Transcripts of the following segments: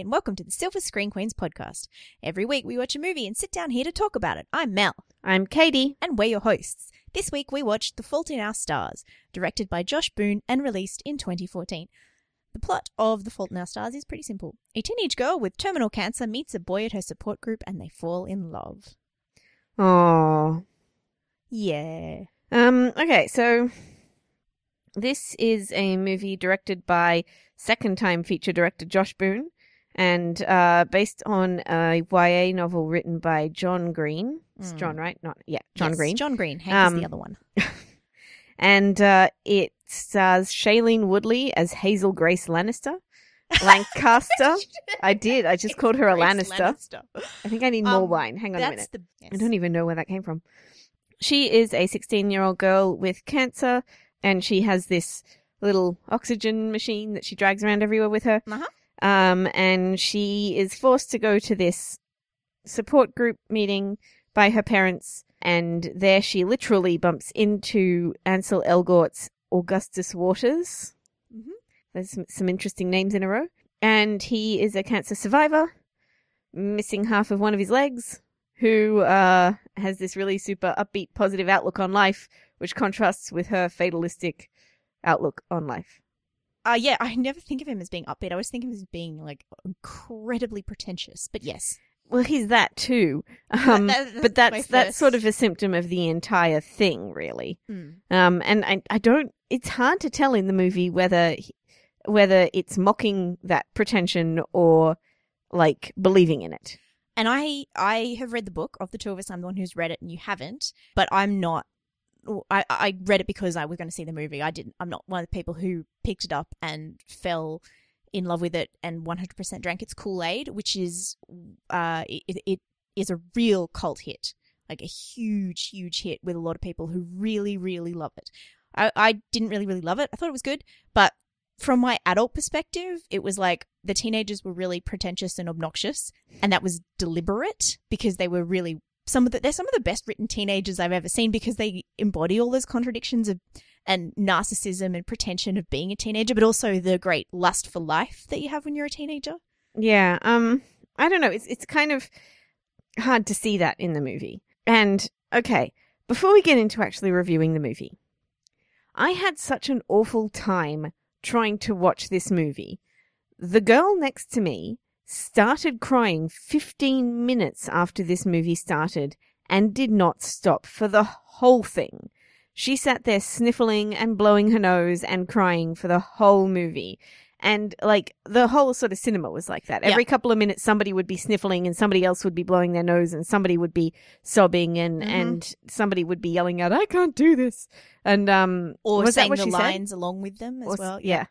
and welcome to the Silver Screen Queens podcast. Every week we watch a movie and sit down here to talk about it. I'm Mel, I'm Katie. and we're your hosts. This week we watched The Fault in Our Stars, directed by Josh Boone and released in 2014. The plot of The Fault in Our Stars is pretty simple. A teenage girl with terminal cancer meets a boy at her support group and they fall in love. Oh. Yeah. Um, okay, so this is a movie directed by second time feature director Josh Boone and uh, based on a YA novel written by John Green. It's Mm. John, right? Not yeah, John Yes, Green. John Green. Hank is Um, the other one. And uh, it stars Shailene Woodley as Hazel Grace Lannister. Lancaster. I did. I just called her a Grace Lannister. I think I need more Um, wine. Hang on a minute. The. I don't even know where that came from. She is a 16 year old girl with cancer, and she has this little oxygen machine that she drags around everywhere with her. Uh-huh. Um, and she is forced to go to this support group meeting by her parents, and there she literally bumps into Ansel Elgort's Augustus Waters. Mhm. There's some, some interesting names in a row. And he is a cancer survivor, missing half of one of his legs, who uh, has this really super upbeat, positive outlook on life, which contrasts with her fatalistic outlook on life. Uh, yeah, I never think of him as being upbeat. I always think of him as being like incredibly pretentious. But yes, Well, he's that too. Um, that- but that's my that's that's sort of a symptom of the entire thing, really. Mm. Um, and I, I don't. It's hard to tell in the movie whether whether it's mocking that pretension or like believing in it. And I I have read the book of the two of us. I'm the one who's read it, and you haven't. But I'm not. I I read it because I was going to see the movie. I didn't. I'm not one of the people who picked it up and fell in love with it and 100% drank its Kool Aid, which is uh it, it is a real cult hit, like a huge huge hit with a lot of people who really really love it. I I didn't really really love it. I thought it was good, but from my adult perspective, it was like the teenagers were really pretentious and obnoxious, and that was deliberate because they were really some of the they're some of the best written teenagers I've ever seen because they embody all those contradictions of and narcissism and pretension of being a teenager, but also the great lust for life that you have when you're a teenager. Yeah. Um. I don't know. It's it's kind of hard to see that in the movie. And okay, before we get into actually reviewing the movie, I had such an awful time trying to watch this movie. The girl next to me started crying 15 minutes after this movie started and did not stop for the whole thing. She sat there sniffling and blowing her nose and crying for the whole movie. And like the whole sort of cinema was like that. Yeah. Every couple of minutes, somebody would be sniffling and somebody else would be blowing their nose and somebody would be sobbing and, Mhm. and somebody would be yelling out, I can't do this. And, um, Or was that saying what the she said? lines along with them as Or well. Yeah.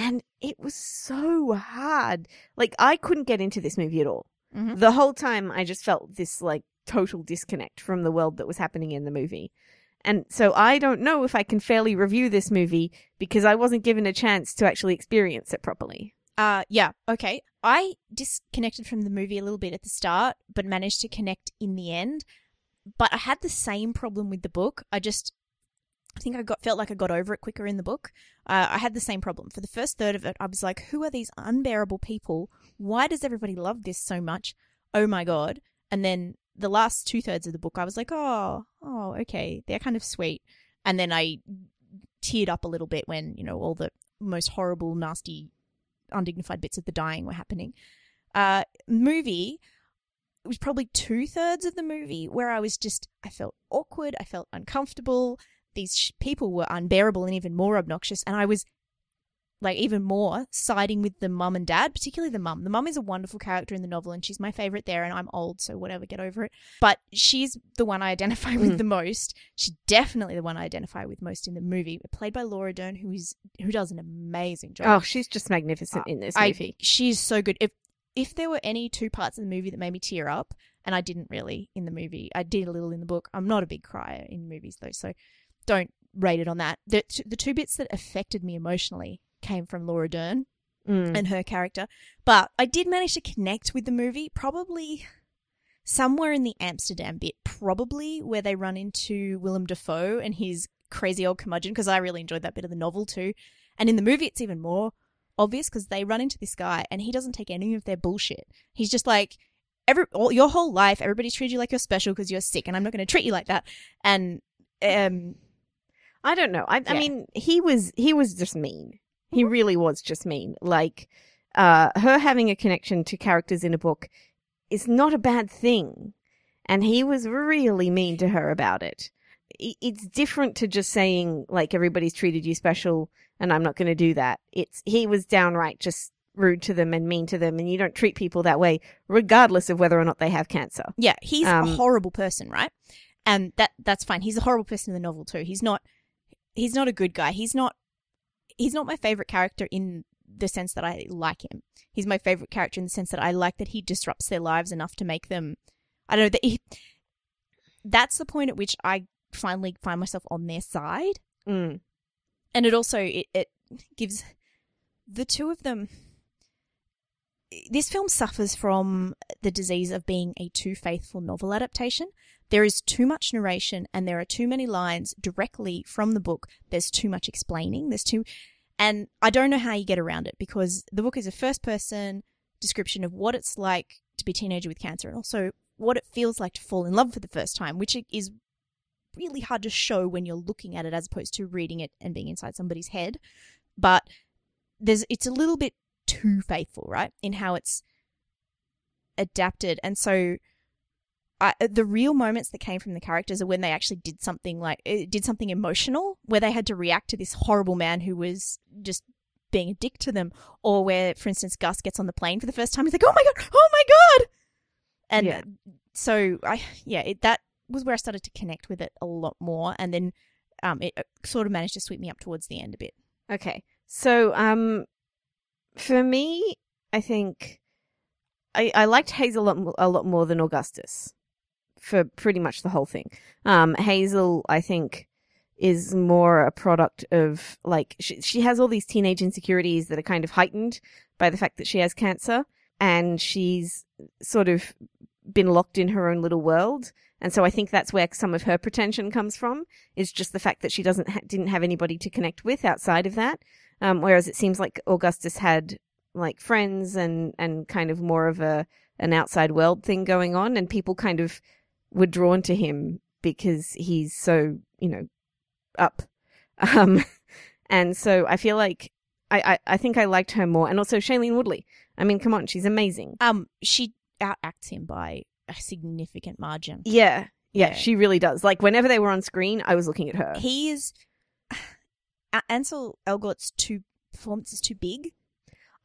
And it was so hard. Like, I couldn't get into this movie at all. Mhm. The whole time, I just felt this, like, total disconnect from the world that was happening in the movie. And so I don't know if I can fairly review this movie because I wasn't given a chance to actually experience it properly. Uh, yeah, okay. I disconnected from the movie a little bit at the start, but managed to connect in the end. But I had the same problem with the book. I just, I think I got felt like I got over it quicker in the book. Uh, I had the same problem for the first third of it. I was like, "Who are these unbearable people? Why does everybody love this so much? Oh my god!" And then the last two thirds of the book, I was like, "Oh, oh, okay, they're kind of sweet." And then I teared up a little bit when you know all the most horrible, nasty undignified bits of the dying were happening. Uh, movie it was probably two thirds of the movie where I was just I felt awkward, I felt uncomfortable. These sh- people were unbearable and even more obnoxious, and I was like even more siding with the mum and dad, particularly the mum. The mum is a wonderful character in the novel, and she's my favorite there. And I'm old, so whatever, get over it. But she's the one I identify with Mm. the most. She's definitely the one I identify with most in the movie, played by Laura Dern, who is who does an amazing job. Oh, she's just magnificent Uh, in this I, movie. she's so good. If if there were any two parts of the movie that made me tear up, and I didn't really in the movie, I did a little in the book. I'm not a big crier in movies though, so don't rate it on that. The t- the two bits that affected me emotionally came from Laura Dern Mm. and her character, but I did manage to connect with the movie. Probably somewhere in the Amsterdam bit, probably where they run into Willem Dafoe and his crazy old curmudgeon, because I really enjoyed that bit of the novel too. And in the movie, it's even more obvious because they run into this guy and he doesn't take any of their bullshit. He's just like, every all, your whole life, everybody's treated you like you're special because you're sick, and I'm not going to treat you like that. And um, I don't know. I, I mean, he was he was just mean. He really was just mean. Like, uh, her having a connection to characters in a book is not a bad thing, and he was really mean to her about it. It's different to just saying like everybody's treated you special, and I'm not going to do that. It's he was downright just rude to them and mean to them, and you don't treat people that way, regardless of whether or not they have cancer. yeah, he's Um, a horrible person, right? And that that's fine. He's a horrible person in the novel too. He's not he's not a good guy. He's not he's not my favorite character in the sense that I like him. He's my favorite character in the sense that I like that he disrupts their lives enough to make them I don't know that he, that's the point at which I finally find myself on their side. Mm. and it also it, it gives the two of them this film suffers from the disease of being a too faithful novel adaptation. There is too much narration and there are too many lines directly from the book. There's too much explaining. There's too and i don't know how you get around it because the book is a first person description of what it's like to be a teenager with cancer and also what it feels like to fall in love for the first time which is really hard to show when you're looking at it as opposed to reading it and being inside somebody's head. But there's it's a little bit too faithful, right? In how it's adapted. And so I, the real moments that came from the characters are when they actually did something like did something emotional where they had to react to this horrible man who was just being a dick to them or where for instance Gus gets on the plane for the first time he's like oh my god oh my god and Yeah. so I yeah it, that was where I started to connect with it a lot more, and then um, it sort of managed to sweep me up towards the end a bit. Okay. So, um, for me, I think I, I liked Hazel a lot, a lot more than Augustus for pretty much the whole thing. Um, Hazel, I think, is more a product of like she, she has all these teenage insecurities that are kind of heightened by the fact that she has cancer, and she's sort of been locked in her own little world. And so I think that's where some of her pretension comes from is just the fact that she doesn't ha- didn't have anybody to connect with outside of that. Um, whereas it seems like Augustus had like friends and and kind of more of a an outside world thing going on, and people kind of were drawn to him because he's so you know up. Um, and so I feel like I, I I think I liked her more, and also Shailene Woodley. I mean, come on, she's amazing. Um, she outacts him by a significant margin. Yeah, yeah, Yeah. she really does. Like whenever they were on screen, I was looking at her. He is Ansel Elgort's too performance is too big.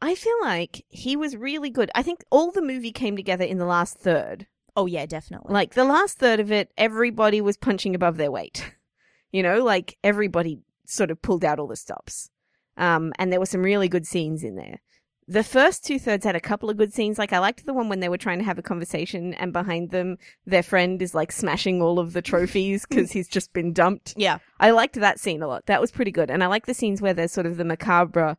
I feel like he was really good. I think all the movie came together in the last third. Oh yeah, definitely. Like the last third of it, everybody was punching above their weight. You know, like everybody sort of pulled out all the stops. Um, and there were some really good scenes in there. The first two thirds had a couple of good scenes. Like I liked the one when they were trying to have a conversation and behind them, their friend is like smashing all of the trophies because he's just been dumped. yeah, I liked that scene a lot. That was pretty good. And I like the scenes where there's sort of the macabre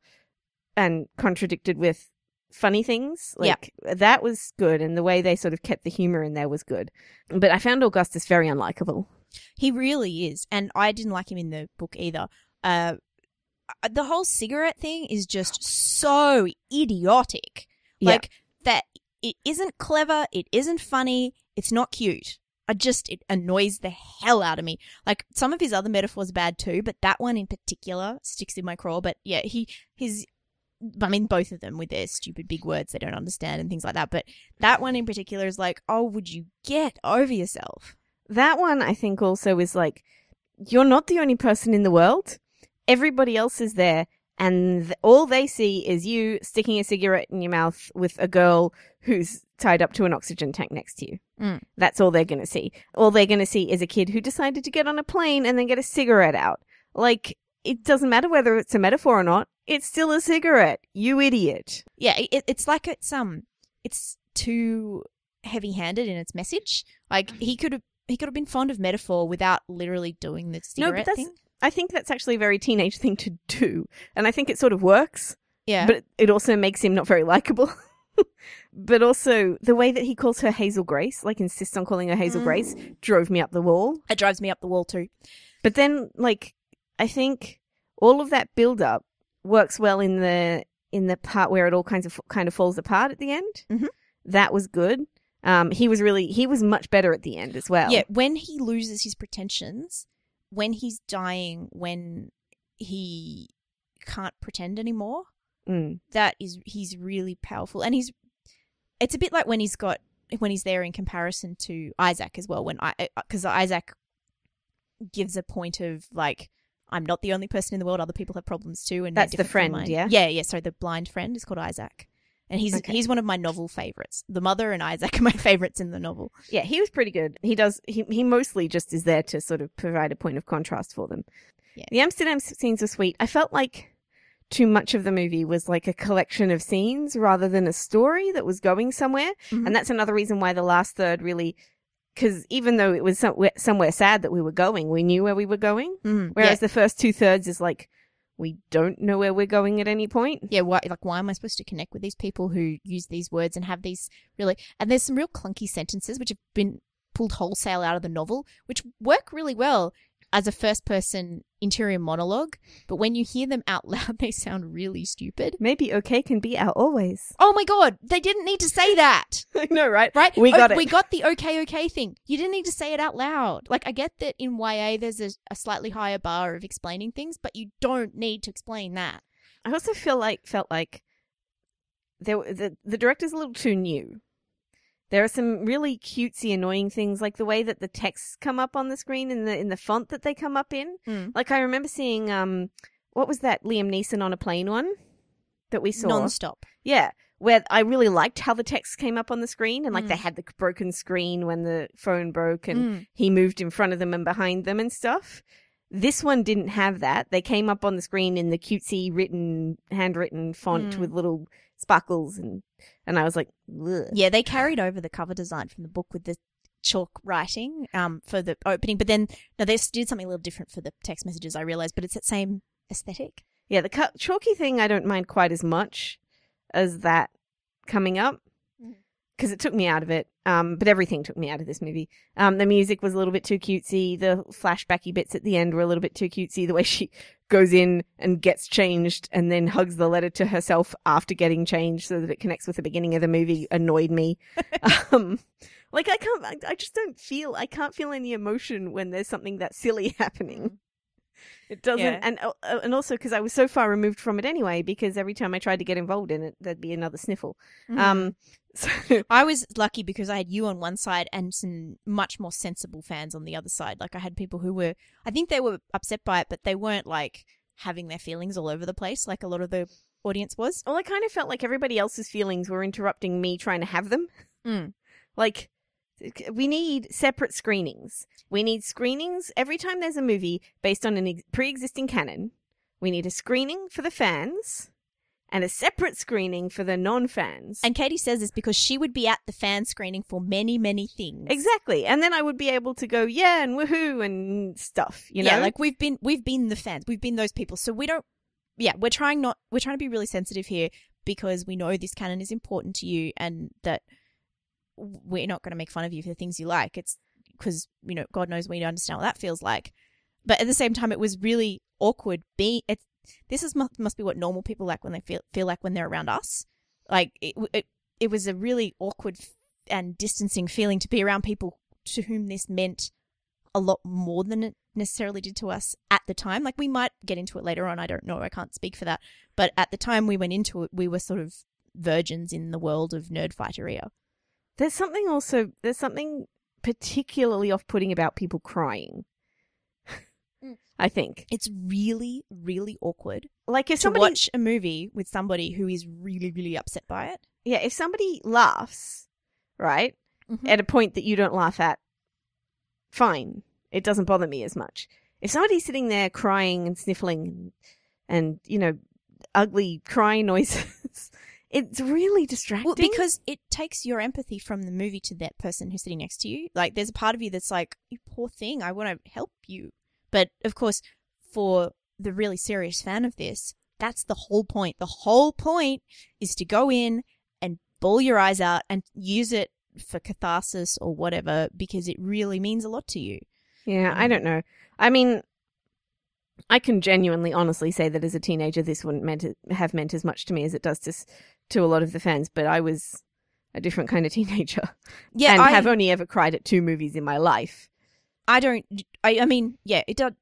and contradicted with funny things. Yeah. Like that was good. And the way they sort of kept the humor in there was good. But I found Augustus very unlikable. he really is, and I didn't like him in the book either. Uh, Uh, the whole cigarette thing is just so idiotic. Yeah. Like that, it isn't clever. It isn't funny. It's not cute. I just it annoys the hell out of me. Like some of his other metaphors are bad too, but that one in particular sticks in my craw. But yeah, he his I mean both of them with their stupid big words they don't understand and things like that. But that one in particular is like, oh, would you get over yourself? That one, I think, also is like, you're not the only person in the world. Everybody else is there. And th- all they see is you sticking a cigarette in your mouth with a girl who's tied up to an oxygen tank next to you. Mm. That's all they're going to see. All they're going to see is a kid who decided to get on a plane and then get a cigarette out. Like, it doesn't matter whether it's a metaphor or not. It's still a cigarette. You idiot. Yeah, it, it's like it's um, it's too heavy-handed in its message. Like he could have he could have been fond of metaphor without literally doing the No, cigarette but that's, thing. I think that's actually a very teenage thing to do. And I think it sort of works. Yeah, but it also makes him not very likable. but also the way that he calls her Hazel Grace, like insists on calling her Hazel Mm. Grace, drove me up the wall. it drives me up the wall too. But then, like, I think all of that build up works well in the in the part where it all kinds of kind of falls apart at the end. Mhm. That was good. Um, he was really he was much better at the end as well. Yeah, when he loses his pretensions, when he's dying, when he can't pretend anymore, Mm. that is he's really powerful, and he's. It's a bit like when he's got when he's there in comparison to Isaac as well. When I because Isaac gives a point of like. I'm not the only person in the world. Other people have problems too, and That's the friend, mine. yeah? yeah, yeah. So the blind friend is called Isaac, and he's Okay. he's one of my novel favorites. The mother and Isaac are my favorites in the novel. Yeah, he was pretty good. He does. He he mostly just is there to sort of provide a point of contrast for them. Yeah. The Amsterdam scenes are sweet. I felt like too much of the movie was like a collection of scenes rather than a story that was going somewhere, Mhm. and that's another reason why the last third really. Because even though it was somewhere, somewhere sad that we were going, we knew where we were going. Mm, Whereas the first two thirds is like we don't know where we're going at any point. yeah, why, like, why am I supposed to connect with these people who use these words and have these really, and there's some real clunky sentences which have been pulled wholesale out of the novel, which work really well as a first person interior monologue, but when you hear them out loud, they sound really stupid. Maybe okay can be our always. Oh my god, they didn't need to say that. I know, right? Right? We got it. We got the okay, okay thing. You didn't need to say it out loud. Like, I get that in YA there's a, a slightly higher bar of explaining things, but you don't need to explain that. I also feel like felt like there the the director's a little too new. There are some really cutesy, annoying things, like the way that the texts come up on the screen in the in the font that they come up in. Mm. Like I remember seeing um, what was that Liam Neeson on a plane one that we saw? Non-stop. Yeah, where I really liked how the text came up on the screen, and like Mm. they had the broken screen when the phone broke, and Mm. he moved in front of them and behind them and stuff. This one didn't have that. They came up on the screen in the cutesy written, handwritten font Mm. with little sparkles, and and I was like, Ugh. Yeah, they carried over the cover design from the book with the chalk writing um, for the opening, but then no, they did something a little different for the text messages. I realized, but it's that same aesthetic. yeah. The cu- chalky thing I don't mind quite as much as that coming up. Because it took me out of it. Um, but everything took me out of this movie. Um, the music was a little bit too cutesy. The flashbacky bits at the end were a little bit too cutesy. The way she goes in and gets changed and then hugs the letter to herself after getting changed so that it connects with the beginning of the movie annoyed me. um, like I can't, I, I just don't feel, I can't feel any emotion when there's something that silly happening. It doesn't, Yeah. and uh, and also because I was so far removed from it anyway. Because every time I tried to get involved in it, there'd be another sniffle. Mm. Um, so I was lucky because I had you on one side and some much more sensible fans on the other side. Like I had people who were, I think they were upset by it, but they weren't like having their feelings all over the place like a lot of the audience was. well, I kind of felt like everybody else's feelings were interrupting me trying to have them. Mm. Like, we need separate screenings. We need screenings every time there's a movie based on an ex- pre-existing canon. We need a screening for the fans and a separate screening for the non-fans. And Katie says this because she would be at the fan screening for many, many things. exactly. And then I would be able to go, yeah, and woohoo and stuff, you know? yeah, like we've been we've been the fans. We've been those people. So we don't yeah, we're trying not we're trying to be really sensitive here because we know this canon is important to you and that we're not going to make fun of you for the things you like. It's because you know God knows we understand what that feels like. But at the same time, it was really awkward. Being this is must, must be what normal people like when they feel feel like when they're around us. Like it it, it was a really awkward and distancing feeling to be around people to whom this meant a lot more than it necessarily did to us at the time. Like we might get into it later on. I don't know. I can't speak for that. But at the time we went into it, we were sort of virgins in the world of Nerdfighteria. There's something also, there's something particularly off-putting about people crying. Mm. I think. It's really, really awkward Like if to somebody watch a movie with somebody who is really, really upset by it. Yeah, if somebody laughs, right, Mhm. at a point that you don't laugh at, fine. It doesn't bother me as much. If somebody's sitting there crying and sniffling and, and you know, ugly crying noises, it's really distracting. Well, because it takes your empathy from the movie to that person who's sitting next to you. Like, there's a part of you that's like, you poor thing, I want to help you. But of course, for the really serious fan of this, that's the whole point. The whole point is to go in and bawl your eyes out and use it for catharsis or whatever because it really means a lot to you. yeah, I mm. don't know. I mean, I can genuinely, honestly say that as a teenager, this wouldn't meant have meant as much to me as it does to to a lot of the fans. But I was a different kind of teenager, Yeah, and I, have only ever cried at two movies in my life. I don't. I, I mean, yeah, it does.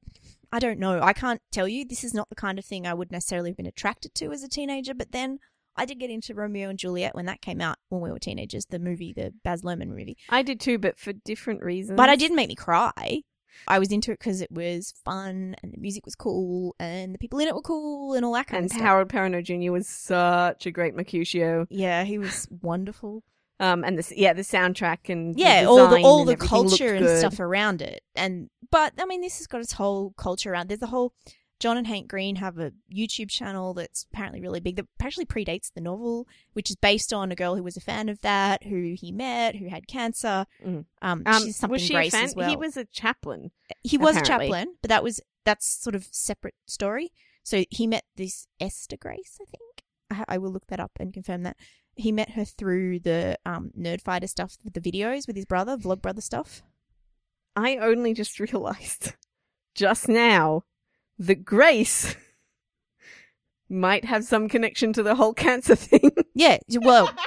I don't know. I can't tell you. This is not the kind of thing I would necessarily have been attracted to as a teenager. But then I did get into Romeo and Juliet when that came out when we were teenagers. The movie, the Baz Luhrmann movie. I did too, but for different reasons. But I didn't make me cry. I was into it because it was fun and the music was cool and the people in it were cool and all that kind And of stuff. And Howard Perrineau Jr. was such a great Mercutio. yeah, he was wonderful. Um, and the yeah, the soundtrack and the yeah, all the all the culture and stuff around it. And but I mean, this has got its whole culture around. There's a whole John and Hank Green have a YouTube channel that's apparently really big. That actually predates the novel, which is based on a girl who was a fan of that, who he met, who had cancer. Mhm. Um, Um, she's something was she Grace a fan? as well. He was a chaplain. he was a chaplain, but that was that's sort of separate story. So he met this Esther Grace, I think. I, I will look that up and confirm that. He met her through the um, Nerdfighter stuff the videos with his brother, Vlog Brother stuff. I only just realized just now that Grace might have some connection to the whole cancer thing. Yeah, well,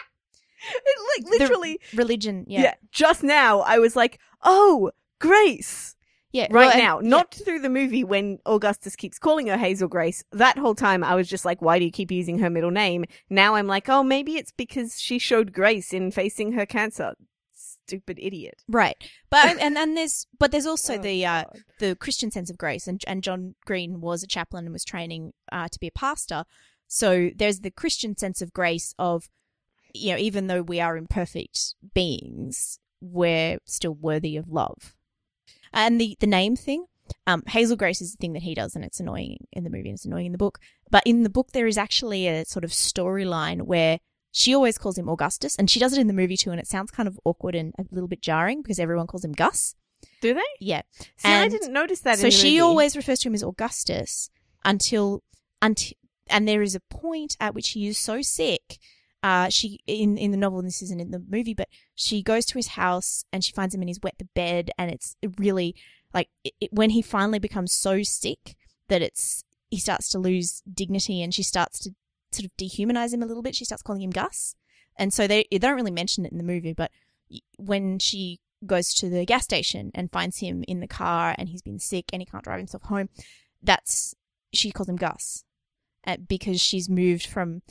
It, like literally, religion. yeah. Yeah, Just now, I was like, "Oh, Grace!" yeah. Right well, and- now, yeah. not through the movie when Augustus keeps calling her Hazel Grace. That whole time, I was just like, "Why do you keep using her middle name?" Now I'm like, "Oh, maybe it's because she showed grace in facing her cancer." Stupid idiot. right. But and and there's but there's also Oh, the uh, God. the Christian sense of grace, and and John Green was a chaplain and was training uh, to be a pastor. So there's the Christian sense of grace of, you know, even though we are imperfect beings, we're still worthy of love. And the the name thing, um, Hazel Grace is the thing that he does, and it's annoying in the movie and it's annoying in the book. But in the book, there is actually a sort of storyline where she always calls him Augustus, and she does it in the movie too, and it sounds kind of awkward and a little bit jarring because everyone calls him Gus. Do they? Yeah. See, I didn't notice that. So in the she movie. always refers to him as Augustus until until and there is a point at which he is so sick. Uh, she in in the novel, and this isn't in the movie, but she goes to his house and she finds him in his wet the bed, and it's really like it, it, when he finally becomes so sick that it's he starts to lose dignity, and she starts to sort of dehumanize him a little bit. She starts calling him Gus, and so they they don't really mention it in the movie, but when she goes to the gas station and finds him in the car and he's been sick and he can't drive himself home that's she calls him gus uh, because she's moved from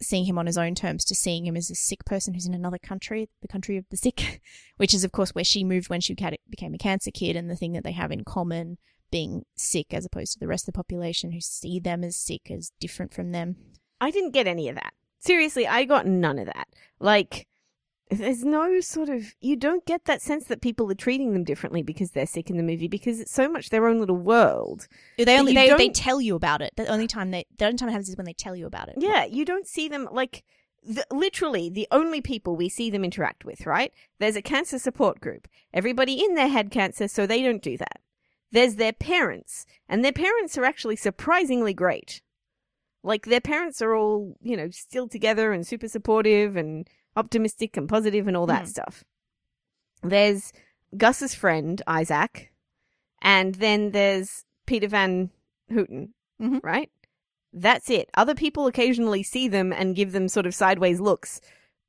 seeing him on his own terms to seeing him as a sick person who's in another country the country of the sick which is of course where she moved when she became a cancer kid and the thing that they have in common being sick as opposed to the rest of the population who see them as sick as different from them I didn't get any of that. Seriously, I got none of that. Like, there's no sort of. You don't get that sense that people are treating them differently because they're sick in the movie because it's so much their own little world. they only they, they tell you about it the only time they the only time it happens is when they tell you about it Yeah, you don't see them like. The, literally, the only people we see them interact with, right? There's a cancer support group. Everybody in there had cancer, so they don't do that. There's their parents, and their parents are actually surprisingly great. Like, their parents are all, you know, still together and super supportive and optimistic and positive and all that Mhm. stuff. There's Gus's friend, Isaac, and then there's Peter Van Houten, Mhm. right? That's it. Other people occasionally see them and give them sort of sideways looks,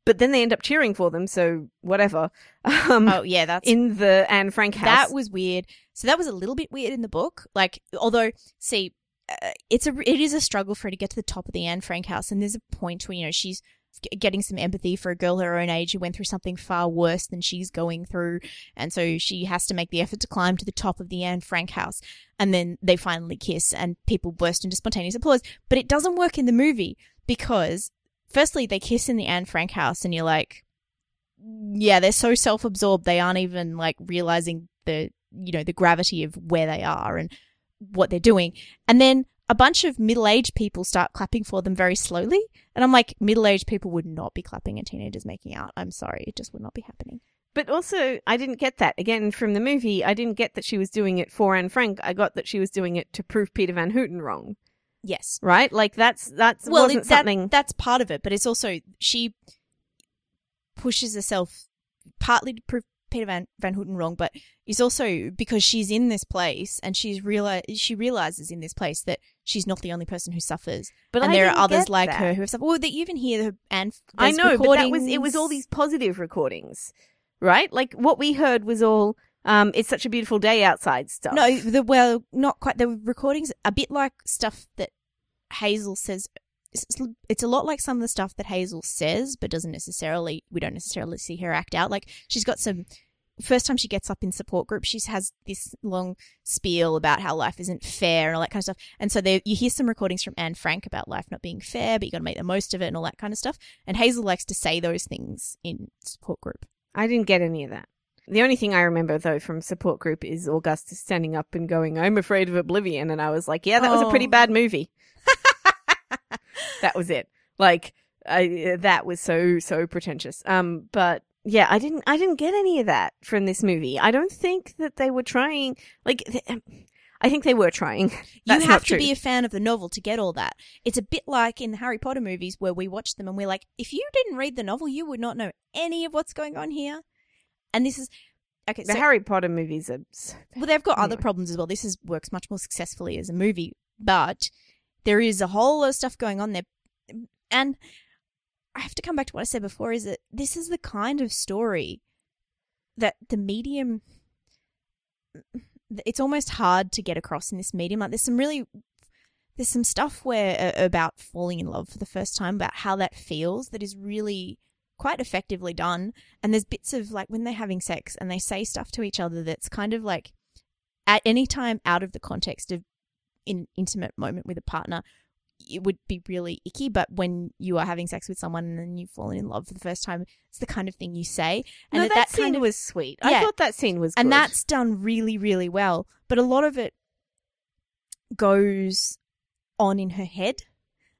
but then they end up cheering for them, so whatever. Um, oh yeah that's in the Anne Frank house. That was weird. So that was a little bit weird in the book. Like, although, see, uh, it's a it is a struggle for her to get to the top of the Anne Frank house, and there's a point where you know she's g- getting some empathy for a girl her own age who went through something far worse than she's going through, and so she has to make the effort to climb to the top of the Anne Frank house, and then they finally kiss, and people burst into spontaneous applause. But it doesn't work in the movie because, firstly, they kiss in the Anne Frank house, and you're like, yeah, they're so self-absorbed they aren't even like realizing the you know the gravity of where they are and what they're doing. And then a bunch of middle-aged people start clapping for them very slowly, and I'm like, middle-aged people would not be clapping at teenagers making out. I'm sorry, it just would not be happening. But also, I didn't get that. Again, from the movie, I didn't get that she was doing it for Anne Frank. I got that she was doing it to prove Peter Van Houten wrong. Yes. Right? Like, that's, that's, Well, wasn't it- that, something. that's part of it, but it's also she pushes herself partly to prove Peter Van Van Houten wrong, but is also because she's in this place and she's realize she realizes in this place that she's not the only person who suffers, But and I there are others like that. her who have suffered. Well, that you even hear her and I know, but that was it. Was all these positive recordings, right? Like what we heard was all. Um, it's such a beautiful day outside stuff. No, the well, not quite. The recordings a bit like stuff that Hazel says. It's, a lot like some of the stuff that Hazel says, but doesn't necessarily. We don't necessarily see her act out. Like she's got some. First time she gets up in support group, she has this long spiel about how life isn't fair and all that kind of stuff. And so there, you hear some recordings from Anne Frank about life not being fair, but you got to make the most of it and all that kind of stuff. And Hazel likes to say those things in support group. I didn't get any of that. The only thing I remember though from support group is Augustus standing up and going, "I'm afraid of oblivion," and I was like, "Yeah, that was a pretty Oh. bad movie." That was it. Like, I, that was so so pretentious. Um, but yeah, I didn't I didn't get any of that from this movie. I don't think that they were trying. Like, th- I think they were trying. That's you have to true. be a fan of the novel to get all that. It's a bit like in the Harry Potter movies where we watch them and we're like, if you didn't read the novel, you would not know any of what's going on here. And this is okay. the So, Harry Potter movies are. s- well, they've got other problems as well. This is works much more successfully as a movie, but there is a whole lot of stuff going on there, and I have to come back to what I said before: is that this is the kind of story that the medium. It's almost hard to get across in this medium. Like, there's some really there's some stuff where uh, about falling in love for the first time about how that feels that is really quite effectively done and there's bits of like when they're having sex and they say stuff to each other that's kind of like at any time out of the context of an intimate moment with a partner it would be really icky but when you are having sex with someone and then you've fallen in love for the first time it's the kind of thing you say and no, that, that, scene kind of was sweet. I thought that scene was, and good. that's done really really well but a lot of it goes on in her head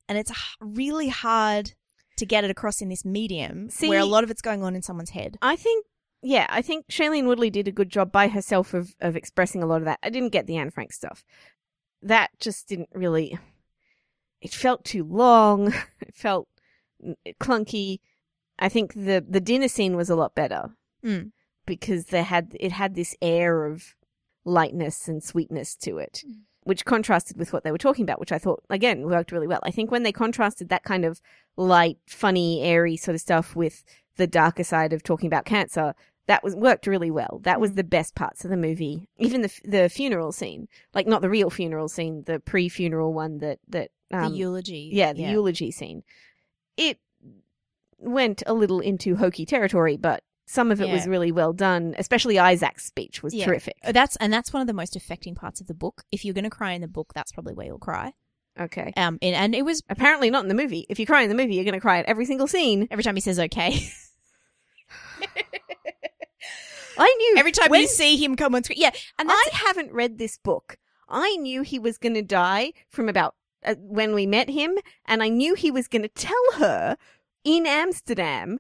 and it's really hard to get it across in this medium See- where a lot of it's going on in someone's head I think, yeah, I think Shailene Woodley did a good job by herself of, of expressing a lot of that. I didn't get the Anne Frank stuff. That just didn't really. It felt too long. It felt clunky. I think the the dinner scene was a lot better Mm. because they had it had this air of lightness and sweetness to it. Mm. Which contrasted with what they were talking about, which I thought again worked really well. I think when they contrasted that kind of light, funny, airy sort of stuff with the darker side of talking about cancer, that was worked really well. That was Mm. the best parts of the movie. Even the the funeral scene, like not the real funeral scene, the pre-funeral one that that um, the eulogy yeah, the eulogy scene. It went a little into hokey territory, but some of it was really well done. Especially Isaac's speech was Yeah. terrific. Uh, That's and that's one of the most affecting parts of the book. If you're going to cry in the book, that's probably where you'll cry. Okay. Um, and, and it was Apparently not in the movie. If you cry in the movie, you're going to cry at every single scene. every time he says okay. I knew every time when you see him come on screen, yeah, and I haven't read this book. I knew he was going to die from about uh, when we met him, and I knew he was going to tell her in Amsterdam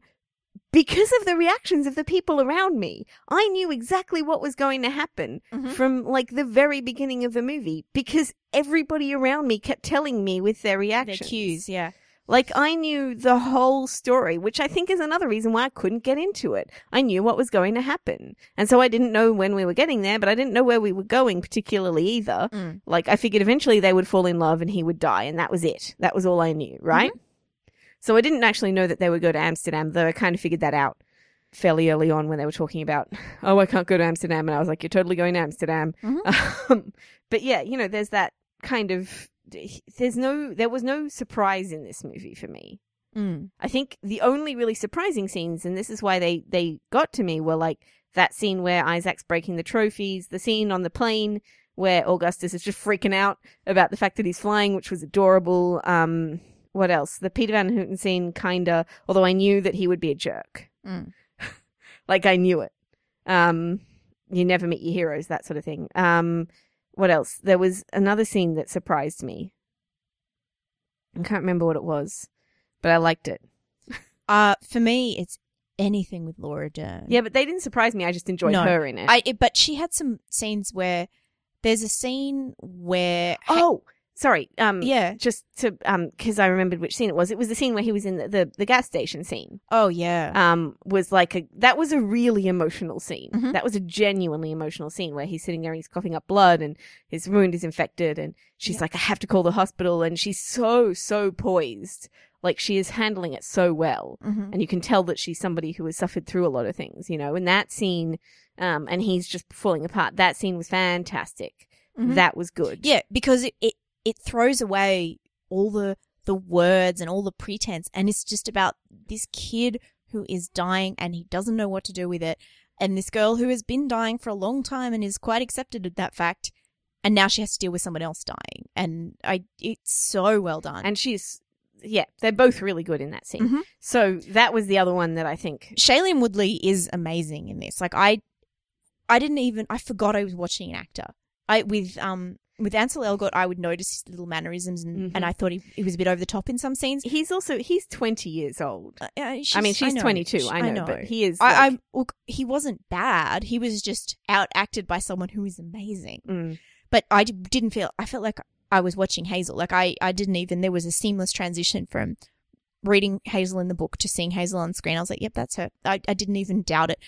because of the reactions of the people around me. I knew exactly what was going to happen Mhm. from like the very beginning of the movie because everybody around me kept telling me with their reactions. their cues. Yeah, Like I knew the whole story, which I think is another reason why I couldn't get into it. I knew what was going to happen. And so I didn't know when we were getting there, but I didn't know where we were going particularly either. Mm. Like I figured eventually they would fall in love and he would die and that was it. That was all I knew, right? So I didn't actually know that they would go to Amsterdam, though I kind of figured that out fairly early on when they were talking about, oh, I can't go to Amsterdam. And I was like, you're totally going to Amsterdam. Um, but yeah, you know, there's that kind of, there's no, there was no surprise in this movie for me. Mm. I think the only really surprising scenes, and this is why they, they got to me, were like that scene where Isaac's breaking the trophies, the scene on the plane where Augustus is just freaking out about the fact that he's flying, which was adorable. Um, what else? The Peter Van Houten scene, kinda, although I knew that he would be a jerk. Mm. Like I knew it. Um, you never meet your heroes, that sort of thing. Um, what else? There was another scene that surprised me. I can't remember what it was, but I liked it. Uh, for me, it's anything with Laura Dern. Yeah, but they didn't surprise me. I just enjoyed No. her in it. I it, but she had some scenes where there's a scene where oh, sorry. Um, Yeah. Just to um, because I remembered which scene it was. It was the scene where he was in the the, the gas station scene. Oh yeah. Um, was like a that was a really emotional scene. Mhm. That was a genuinely emotional scene where he's sitting there, and he's coughing up blood, and his wound is infected, and she's Yeah. like, "I have to call the hospital," and she's so so poised, like she is handling it so well hmm and you can tell that she's somebody who has suffered through a lot of things, you know. And that scene, um, and he's just falling apart. That scene was fantastic. Mhm. That was good. Yeah, because it, it it throws away all the the words and all the pretense, and it's just about this kid who is dying and he doesn't know what to do with it, and this girl who has been dying for a long time and is quite accepted at that fact, and now she has to deal with someone else dying, and I it's so well done. and she's yeah, they're both really good in that scene. Mhm. So that was the other one that I think. Shailene Woodley is amazing in this. Like I, I didn't even I forgot I was watching an actor. I with um with Ansel Elgort, I would notice his little mannerisms, and, Mhm. and I thought he, he was a bit over the top in some scenes. He's also he's twenty years old. Uh, I mean, she's twenty two. Sh- I know, but he is. I, like- I look, he wasn't bad. He was just out acted by someone who is amazing. Mm. But I didn't feel. I felt like I was watching Hazel. Like I, I didn't even. There was a seamless transition from reading Hazel in the book to seeing Hazel on screen. I was like, yep, that's her. I, I didn't even doubt it.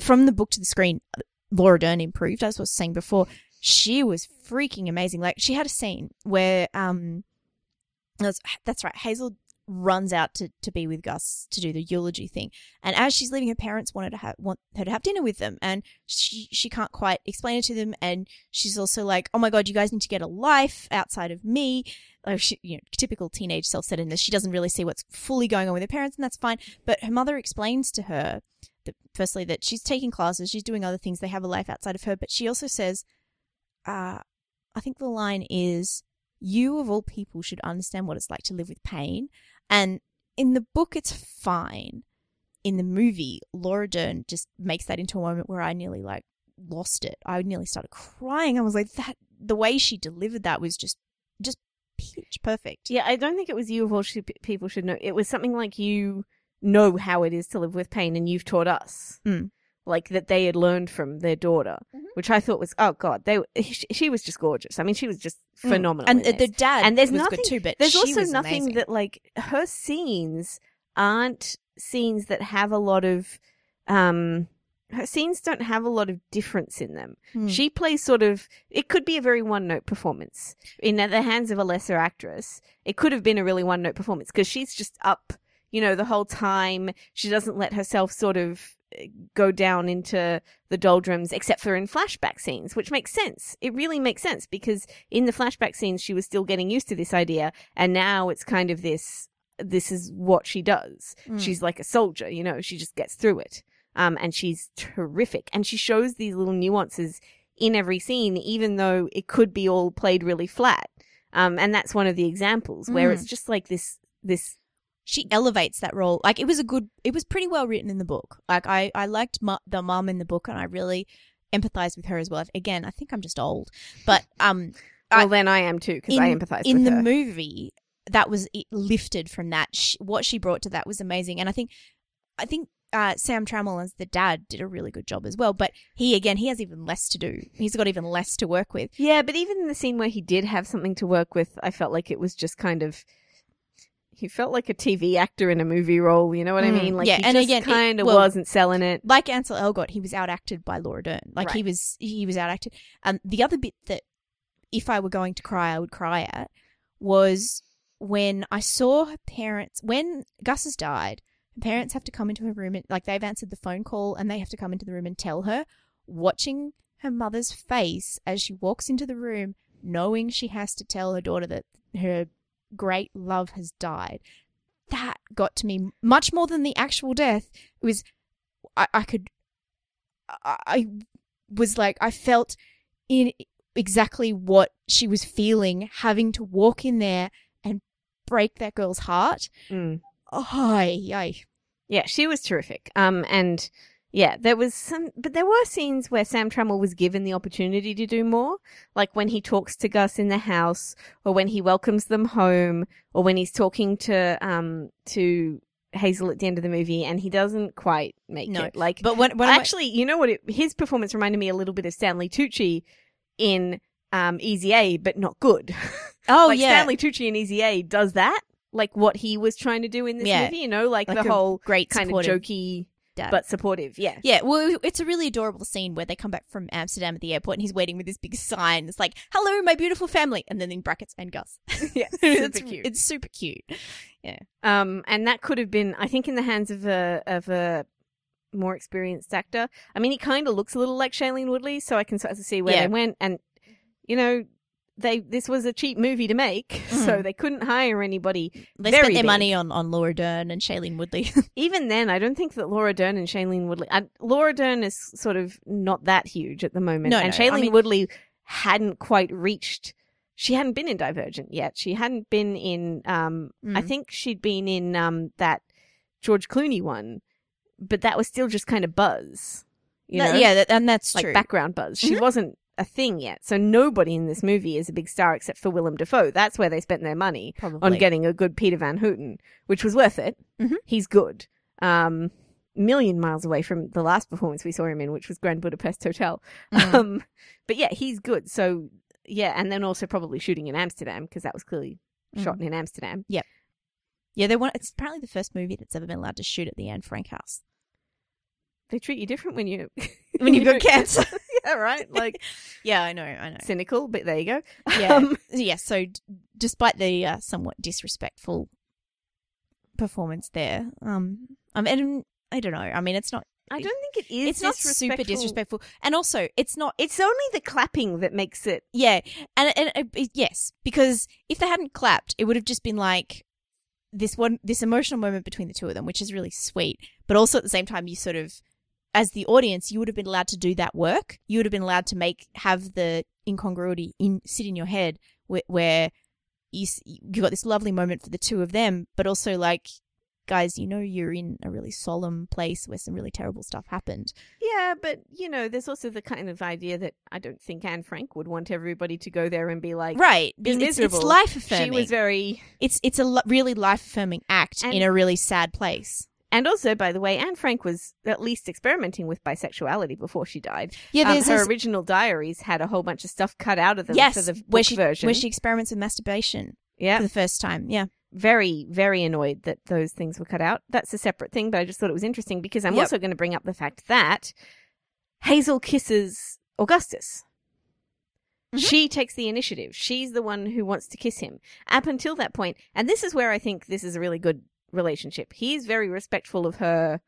From the book to the screen, Laura Dern improved. As I was saying before, she was freaking amazing. Like she had a scene where um, that's, that's right. Hazel runs out to, to be with Gus to do the eulogy thing, and as she's leaving, her parents wanted to have want her to have dinner with them, and she she can't quite explain it to them, and she's also like, "Oh my god, you guys need to get a life outside of me." Like she, you know, typical teenage self-centeredness. She doesn't really see what's fully going on with her parents, and that's fine. But her mother explains to her that firstly that she's taking classes, she's doing other things, they have a life outside of her, but she also says, uh, I think the line is, "You of all people should understand what it's like to live with pain." And in the book, it's fine. In the movie, Laura Dern just makes that into a moment where I nearly like lost it. I nearly started crying. I was like, that the way she delivered that was just just pitch perfect. Yeah, I don't think it was you of all sh- people should know. It was something like you know how it is to live with pain, and you've taught us. Mm. Like that they had learned from their daughter, Mhm. which I thought was oh god, they she, she was just gorgeous. I mean, she was just Mm. phenomenal. And the, dad And there's nothing- too, but There's also nothing amazing. that like her scenes aren't scenes that have a lot of um her scenes don't have a lot of difference in them. Hmm. She plays sort of it could be a very one note performance. In the hands of a lesser actress, it could have been a really one note performance because she's just up, you know, the whole time. She doesn't let herself sort of go down into the doldrums except for in flashback scenes, which makes sense. It really makes sense because in the flashback scenes she was still getting used to this idea and now it's kind of this this is what she does. Mm. She's like a soldier, you know, she just gets through it. Um, and she's terrific. And she shows these little nuances in every scene, even though it could be all played really flat. Um, and that's one of the examples where Mm. it's just like this, this, she elevates that role. Like it was a good, it was pretty well written in the book. Like I, I liked mu- the mum in the book, and I really empathized with her as well. Again, I think I'm just old, but um, well, I- then I am too, because I empathize in the her. movie that was it lifted from that. Sh what she brought to that was amazing, and I think, I think. Uh, Sam Trammell as the dad did a really good job as well, but he again he has even less to do. He's got even less to work with. yeah, but even in the scene where he did have something to work with, I felt like it was just kind of. He felt like a TV actor in a movie role, you know what I Mm, mean? Like yeah, he and just again, kind of well- wasn't selling it. like Ansel Elgort, he was outacted by Laura Dern. Like he was he was outacted. And the other bit that if I were going to cry, I would cry at was when I saw her parents when Gus has died, her parents have to come into her room and like they've answered the phone call and they have to come into the room and tell her, watching her mother's face as she walks into the room, knowing she has to tell her daughter that her great love has died. That got to me much more than the actual death. It was I, I could I, I was like I felt in exactly what she was feeling having to walk in there and break that girl's heart. Mm. Ay, ay. Yeah, she was terrific. Um, and yeah, there was some, but there were scenes where Sam Trammell was given the opportunity to do more, like when he talks to Gus in the house, or when he welcomes them home, or when he's talking to um to Hazel at the end of the movie, and he doesn't quite make No, it. Like, But when, when I- actually, you know what? It, his performance reminded me a little bit of Stanley Tucci in um Easy A, but not good. Oh like yeah, Stanley Tucci in Easy A does that, like what he was trying to do in this Yeah. movie. You know, like, like the whole great kind of jokey dad. but supportive. Yeah, Yeah, well, it's a really adorable scene where they come back from Amsterdam at the airport and he's waiting with this big sign. It's like, "Hello, my beautiful family," and then in brackets and Gus. yeah, it's, super cute. It's super cute. Um, and that could have been, I think, in the hands of a of a more experienced actor. I mean, he kind of looks a little like Shailene Woodley, so I can sort of see where Yeah. they went. And you know, they this was a cheap movie to make, so Mhm. they couldn't hire anybody. They spent their big. money on on Laura Dern and Shailene Woodley. Even then, I don't think that Laura Dern and Shailene Woodley. I, Laura Dern is sort of not that huge at the moment, No, and no, Shailene I mean- Woodley hadn't quite reached. She hadn't been in Divergent yet. She hadn't been in. Um, I Mm. think she'd been in um that George Clooney one, but that was still just kind of buzz. You That- know, yeah, that, and that's like true. background buzz. She Mhm. wasn't a thing yet, so nobody in this movie is a big star except for Willem Dafoe. That's where they spent their money Probably on getting a good Peter Van Houten, which was worth it. Mhm. He's good. Um, million miles away from the last performance we saw him in, which was Grand Budapest Hotel. Mhm. Um, but yeah, he's good. So yeah, and then also probably shooting in Amsterdam because that was clearly shot in Amsterdam. yeah, they want. It's apparently the first movie that's ever been allowed to shoot at the Anne Frank house. They treat you different when you When you've got cancer. Yeah, right. Like Yeah, I know, I know. cynical, but there you go. Yeah, Um, yeah. So, d- despite the uh, somewhat disrespectful performance there, um, I mean, I don't know. I mean, it's not. I don't think it is. It's not super disrespectful, and also it's not. It's only the clapping that makes it. Yeah, and and uh, it- yes, because if they hadn't clapped, it would have just been like this one, this emotional moment between the two of them, which is really sweet. But also at the same time, you sort of, as the audience, you would have been allowed to do that work. You would have been allowed to make have the incongruity in sit in your head where, where you you got this lovely moment for the two of them, but also like. Guys, you know you're in a really solemn place where some really terrible stuff happened. Yeah, but you know, there's also the kind of idea that I don't think Anne Frank would want everybody to go there and be like, Right. be It's, it's life affirming. She was very. it's it's a lo- really life affirming act And- in a really sad place. And also, by the way, Anne Frank was at least experimenting with bisexuality before she died. Yeah, Um, there's her this- original diaries had a whole bunch of stuff cut out of them yes, for the where she version. where she experiments with masturbation yeah, for the first time. Yeah, very, very annoyed that those things were cut out. That's a separate thing, but I just thought it was interesting because I'm Yep. also going to bring up the fact that Hazel kisses Augustus. Mhm. She takes the initiative. She's the one who wants to kiss him. Up until that point, and this is where I think this is a really good relationship. He's very respectful of her,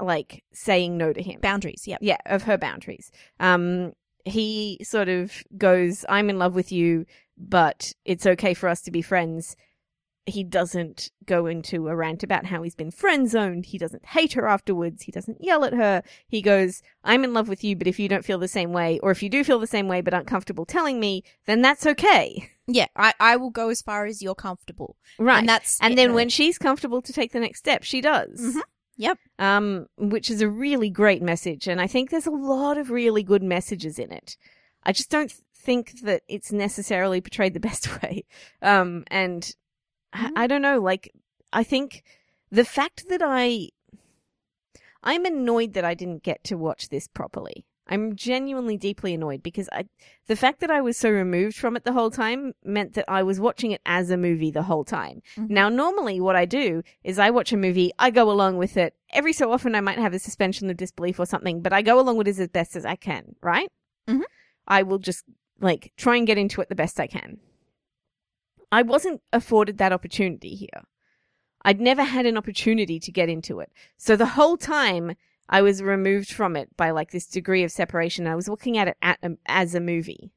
like saying no to him. Boundaries. Yeah, yeah of her boundaries. Um he sort of goes i'm in love with you but it's okay for us to be friends. He doesn't go into a rant about how he's been friend zoned he doesn't hate her afterwards. He doesn't yell at her. He goes i'm in love with you but if you don't feel the same way or if you do feel the same way but aren't comfortable telling me then that's okay yeah. I, I will go as far as you're comfortable. right and that's and then when she's comfortable to take the next step she does Mhm. Yep. um, which is a really great message. And I think there's a lot of really good messages in it. I just don't think that it's necessarily portrayed the best way. Um, and I, Mhm. I don't know, like, I think the fact that I, I'm annoyed that I didn't get to watch this properly. I'm genuinely deeply annoyed because I, the fact that I was so removed from it the whole time meant that I was watching it as a movie the whole time. Mhm. Now, normally what I do is I watch a movie, I go along with it. Every so often I might have a suspension of disbelief or something, but I go along with it as best as I can, right? Mm-hmm. I will just like try and get into it the best I can. I wasn't afforded that opportunity here. I'd never had an opportunity to get into it. So the whole time I was removed from it by like this degree of separation. I was looking at it at, um, as a movie.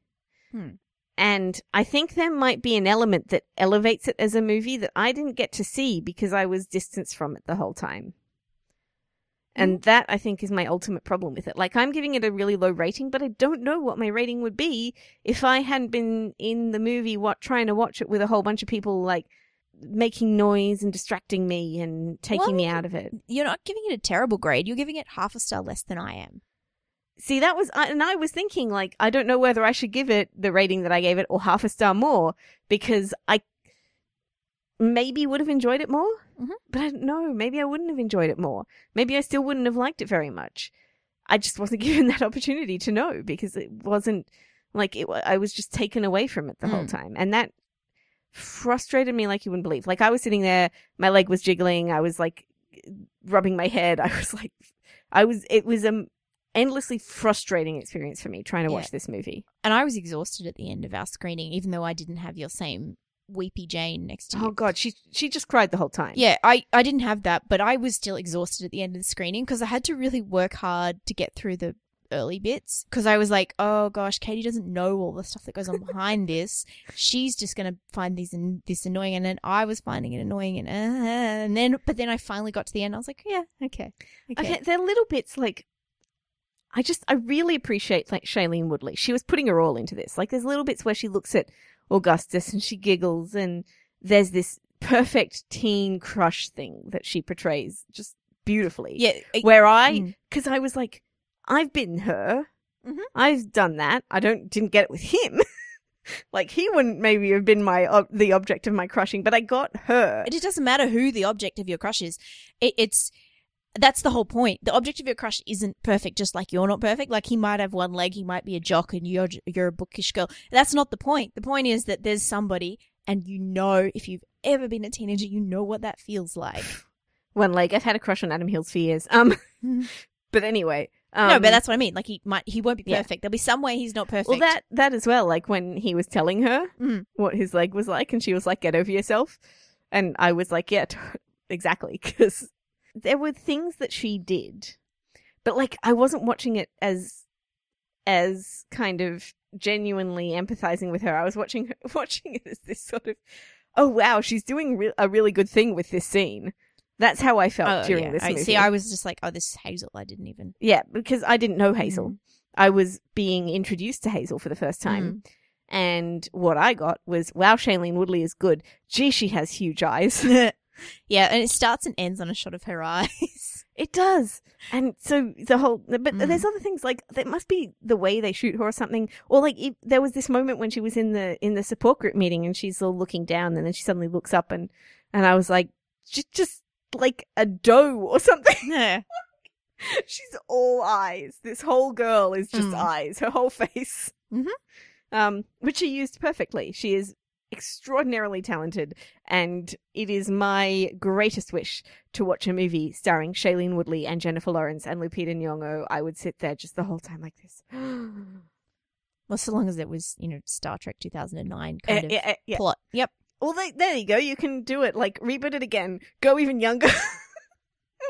Hmm. And I think there might be an element that elevates it as a movie that I didn't get to see because I was distanced from it the whole time. And that I think is my ultimate problem with it. Like I'm giving it a really low rating, but I don't know what my rating would be if I hadn't been in the movie what trying to watch it with a whole bunch of people like making noise and distracting me and taking me out of it. you're not giving it a terrible grade. You're giving it half a star less than I am. See, that was, and I was thinking, like, I don't know whether I should give it the rating that I gave it or half a star more because I maybe would have enjoyed it more, Mhm. but I don't know. Maybe I wouldn't have enjoyed it more. Maybe I still wouldn't have liked it very much. I just wasn't given that opportunity to know because it wasn't like it. I was just taken away from it the whole Mm. time, and that frustrated me like you wouldn't believe. Like I was sitting there, my leg was jiggling, I was like rubbing my head. I was like, I was. It was a endlessly frustrating experience for me trying to watch this movie. And I was exhausted at the end of our screening, even though I didn't have your same weepy Jane next to oh, you. Oh god, she she just cried the whole time. Yeah, I, I didn't have that, but I was still exhausted at the end of the screening because I had to really work hard to get through the early bits because I was like, oh gosh, Katie doesn't know all the stuff that goes on behind this. She's just gonna find these an- this annoying, and then I was finding it annoying, and uh, and then but then I finally got to the end. I was like, yeah, okay, okay, Okay, they're little bits like I just I really appreciate like Shailene Woodley. She was putting her all into this. Like there's little bits where she looks at Augustus and she giggles and there's this perfect teen crush thing that she portrays just beautifully. yeah, it- Where I Mm. cuz I was like I've been her. Mhm. I've done that. I don't didn't get it with him. like he wouldn't maybe have been my ob- the object of my crushing, but I got her. it doesn't matter who the object of your crush is. It, it's that's the whole point. The object of your crush isn't perfect, just like you're not perfect. Like he might have one leg, he might be a jock, and you're you're a bookish girl. That's not the point. The point is that there's somebody, and you know, if you've ever been a teenager, you know what that feels like. One leg. I've had a crush on Adam Hills for years. Um but anyway, um, no, but that's what I mean. Like he might, he won't be Yeah. perfect. There'll be some way he's not perfect. Well, that that as well. Like when he was telling her Mm. what his leg was like, and she was like, "Get over yourself," and I was like, "Yeah, t- exactly," because there were things that she did, but like I wasn't watching it as as kind of genuinely empathizing with her. I was watching her, watching it as this sort of, oh wow, she's doing re- a really good thing with this scene. That's how I felt Oh, during yeah. this I, movie. see, I was just like, oh, this is Hazel. I didn't even. yeah, because I didn't know Hazel. Mm. I was being introduced to Hazel for the first time. And what I got was, wow, Shailene Woodley is good. Gee, she has huge eyes. yeah, and it starts and ends on a shot of her eyes. it does. And so the whole, but Mm. there's other things like, that must be the way they shoot her or something. Or like, if, there was this moment when she was in the, in the support group meeting and she's all looking down and then she suddenly looks up and, and I was like, just, just like a doe or something. Yeah. She's all eyes. This whole girl is just Mm. eyes. Her whole face. Mhm. Um, which she used perfectly. She is extraordinarily talented, and it is my greatest wish to watch a movie starring Shailene Woodley and Jennifer Lawrence and Lupita Nyong'o. I would sit there just the whole time like this. Well, so long as it was, you know, Star Trek 2009 Eh, kind of eh, eh, yeah. plot. Yep. Well, they, there you go. You can do it. Like reboot it again. Go even younger.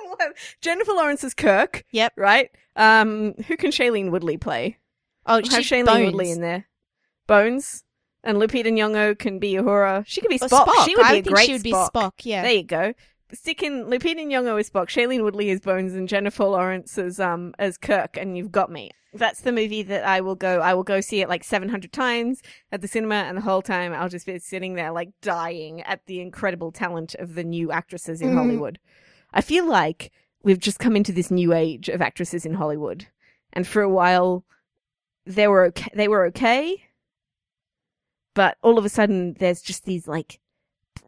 We'll have Jennifer Lawrence as Kirk. Yep. Right. Um, who can Shailene Woodley play? Oh, We'll have Shailene Bones. Woodley in there. Bones. And Lupita Nyong'o can be Uhura. She could be Or Spock. She would I be a think great she would be Spock. Spock. Yeah. There you go. Stick in Lupita Nyong'o as Spock, Shailene Woodley as Bones, and Jennifer Lawrence as um as Kirk, and you've got me. That's the movie that I will go. I will go see it like seven hundred times at the cinema, and the whole time I'll just be sitting there like dying at the incredible talent of the new actresses in Mhm. Hollywood. I feel like we've just come into this new age of actresses in Hollywood, and for a while they were okay, they were okay, but all of a sudden there's just these like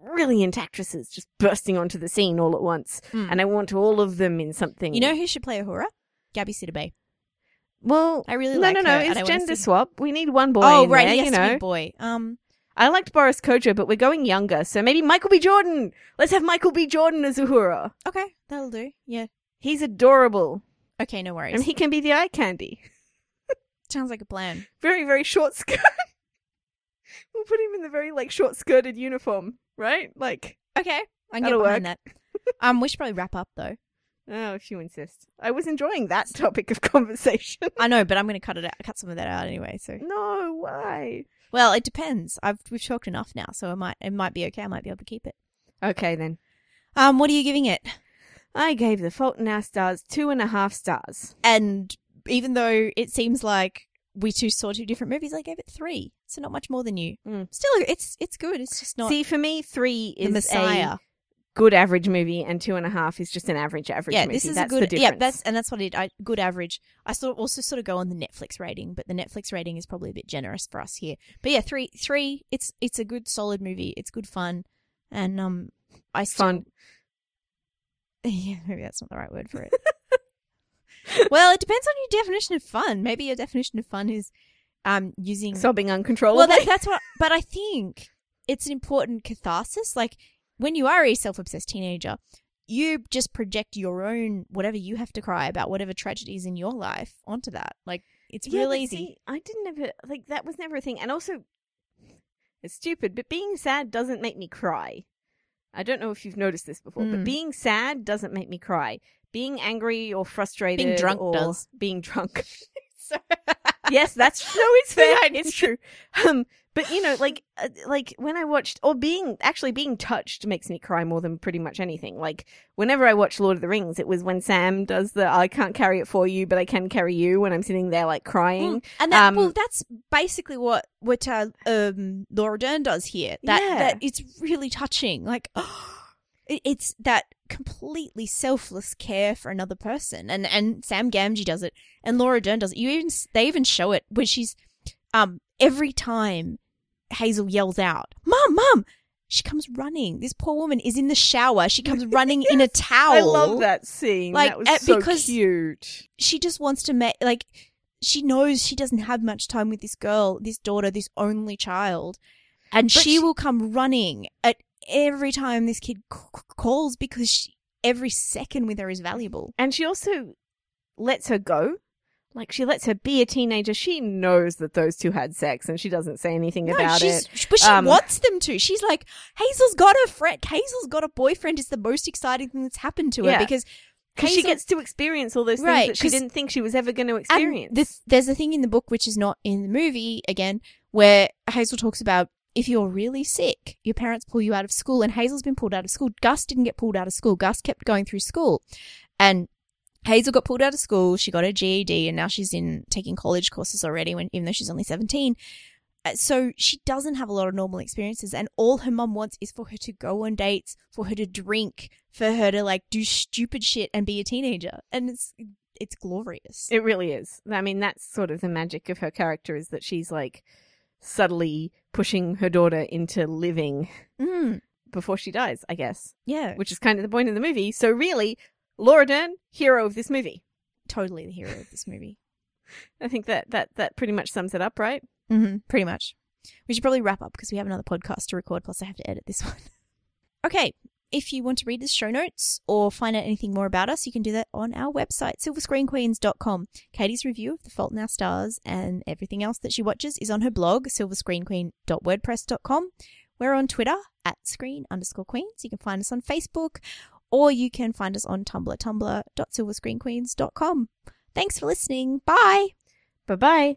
brilliant actresses just bursting onto the scene all at once, Mm. and I want all of them in something. You know who should play Uhura? Gabby Sidibe. well, I really no, like no, no, her, it's gender see- swap. We need one boy. oh, right. there, he has you know. boy. Um. I liked Boris Kodjoe, but we're going younger, so maybe Michael B. Jordan. Let's have Michael B. Jordan as Uhura. Okay, that'll do. Yeah. He's adorable, Okay, no worries. and he can be the eye candy. Sounds like a plan. Very, very short skirt. we'll put him in the very like short skirted uniform, right? Like, Okay, I can That'll get behind that. um, we should probably wrap up though. oh, if you insist. I was enjoying that topic of conversation. I know, but I'm going to cut it out, cut some of that out anyway. So, no, why? well, it depends. I've we've talked enough now, so it might it might be okay. I might be able to keep it. Okay then. Um, what are you giving it? I gave The Fault in Our Stars two and a half stars. And even though it seems like we two saw two different movies, I gave it three. So not much more than you. Mm. Still, it's it's good. It's just not See, for me, three the is Messiah. a good average movie, and two and a half is just an average average yeah, movie. this is that's a good. yeah, that's and that's what it. I, good average. I sort of also sort of go on the Netflix rating, but the Netflix rating is probably a bit generous for us here. But yeah, three three. It's it's a good solid movie. It's good fun, and um, I still, fun. Yeah, maybe that's not the right word for it. well, it depends on your definition of fun. Maybe your definition of fun is um using Sobbing uncontrollably. well that, that's what but i think it's an important catharsis. Like when you are a self obsessed teenager, you just project your own whatever you have to cry about, whatever tragedies in your life onto that. Like it's Yeah, real easy. see, I didn't ever like that was never a thing, and also it's stupid. But being sad doesn't make me cry. I don't know if you've noticed this before, but Mm. being sad doesn't make me cry. Being angry or frustrated, being drunk or does. Being drunk. So- yes, that's no, it's fair. It's true. Um, but you know, like, uh, like when I watched, or being actually being touched makes me cry more than pretty much anything. Like whenever I watch Lord of the Rings, it was when Sam does the "I can't carry it for you, but I can carry you" when I'm sitting there like crying. Mm. And that, Um, well, that's basically what what uh, um, Laura Dern does here. That Yeah. that it's really touching. Like it- it's that completely selfless care for another person, and and Sam Gamgee does it, and Laura Dern does it. You even they even show it when she's um every time Hazel yells out, "Mom, mom!" She comes running. This poor woman is in the shower. She comes running in a towel. I love that scene. Like, that was uh, so because- cute. she just wants to make like she knows she doesn't have much time with this girl, this daughter, this only child, and she, she- will come running at every time this kid c- calls because she, every second with her is valuable. And she also lets her go. Like she lets her be a teenager. She knows that those two had sex, and she doesn't say anything No, about it. but she Um, wants them to. She's like, Hazel's got a friend. Hazel's got a boyfriend. It's the most exciting thing that's happened to her Yeah. because Because she gets to experience all those things Right, that she didn't think she was ever going to experience. this- there's a thing in the book which is not in the movie again, where Hazel talks about if you're really sick, your parents pull you out of school, and Hazel's been pulled out of school. Gus didn't get pulled out of school. Gus kept going through school, and Hazel got pulled out of school. She got her GED, and now she's in taking college courses already. When even though she's only seventeen, Uh, so she doesn't have a lot of normal experiences, and all her mum wants is for her to go on dates, for her to drink, for her to like do stupid shit and be a teenager, and it's it's glorious. It really is. I mean, that's sort of the magic of her character is that she's like subtly pushing her daughter into living Mm, before she dies, I guess, yeah, which is kind of the point of the movie. So really, Laura Dern, hero of this movie. totally the hero of this movie. I think that that that pretty much sums it up, right? Mm-hmm, pretty much. We should probably wrap up because we have another podcast to record. Plus, I have to edit this one. okay. If you want to read the show notes or find out anything more about us, you can do that on our website, silverscreenqueens.com. Katie's review of The Fault in Our Stars and everything else that she watches is on her blog, silverscreenqueen.wordpress.com. We're on Twitter at screen underscore queens. You can find us on Facebook or you can find us on Tumblr, tumblr.silverscreenqueens.com. Thanks for listening. Bye. Bye bye.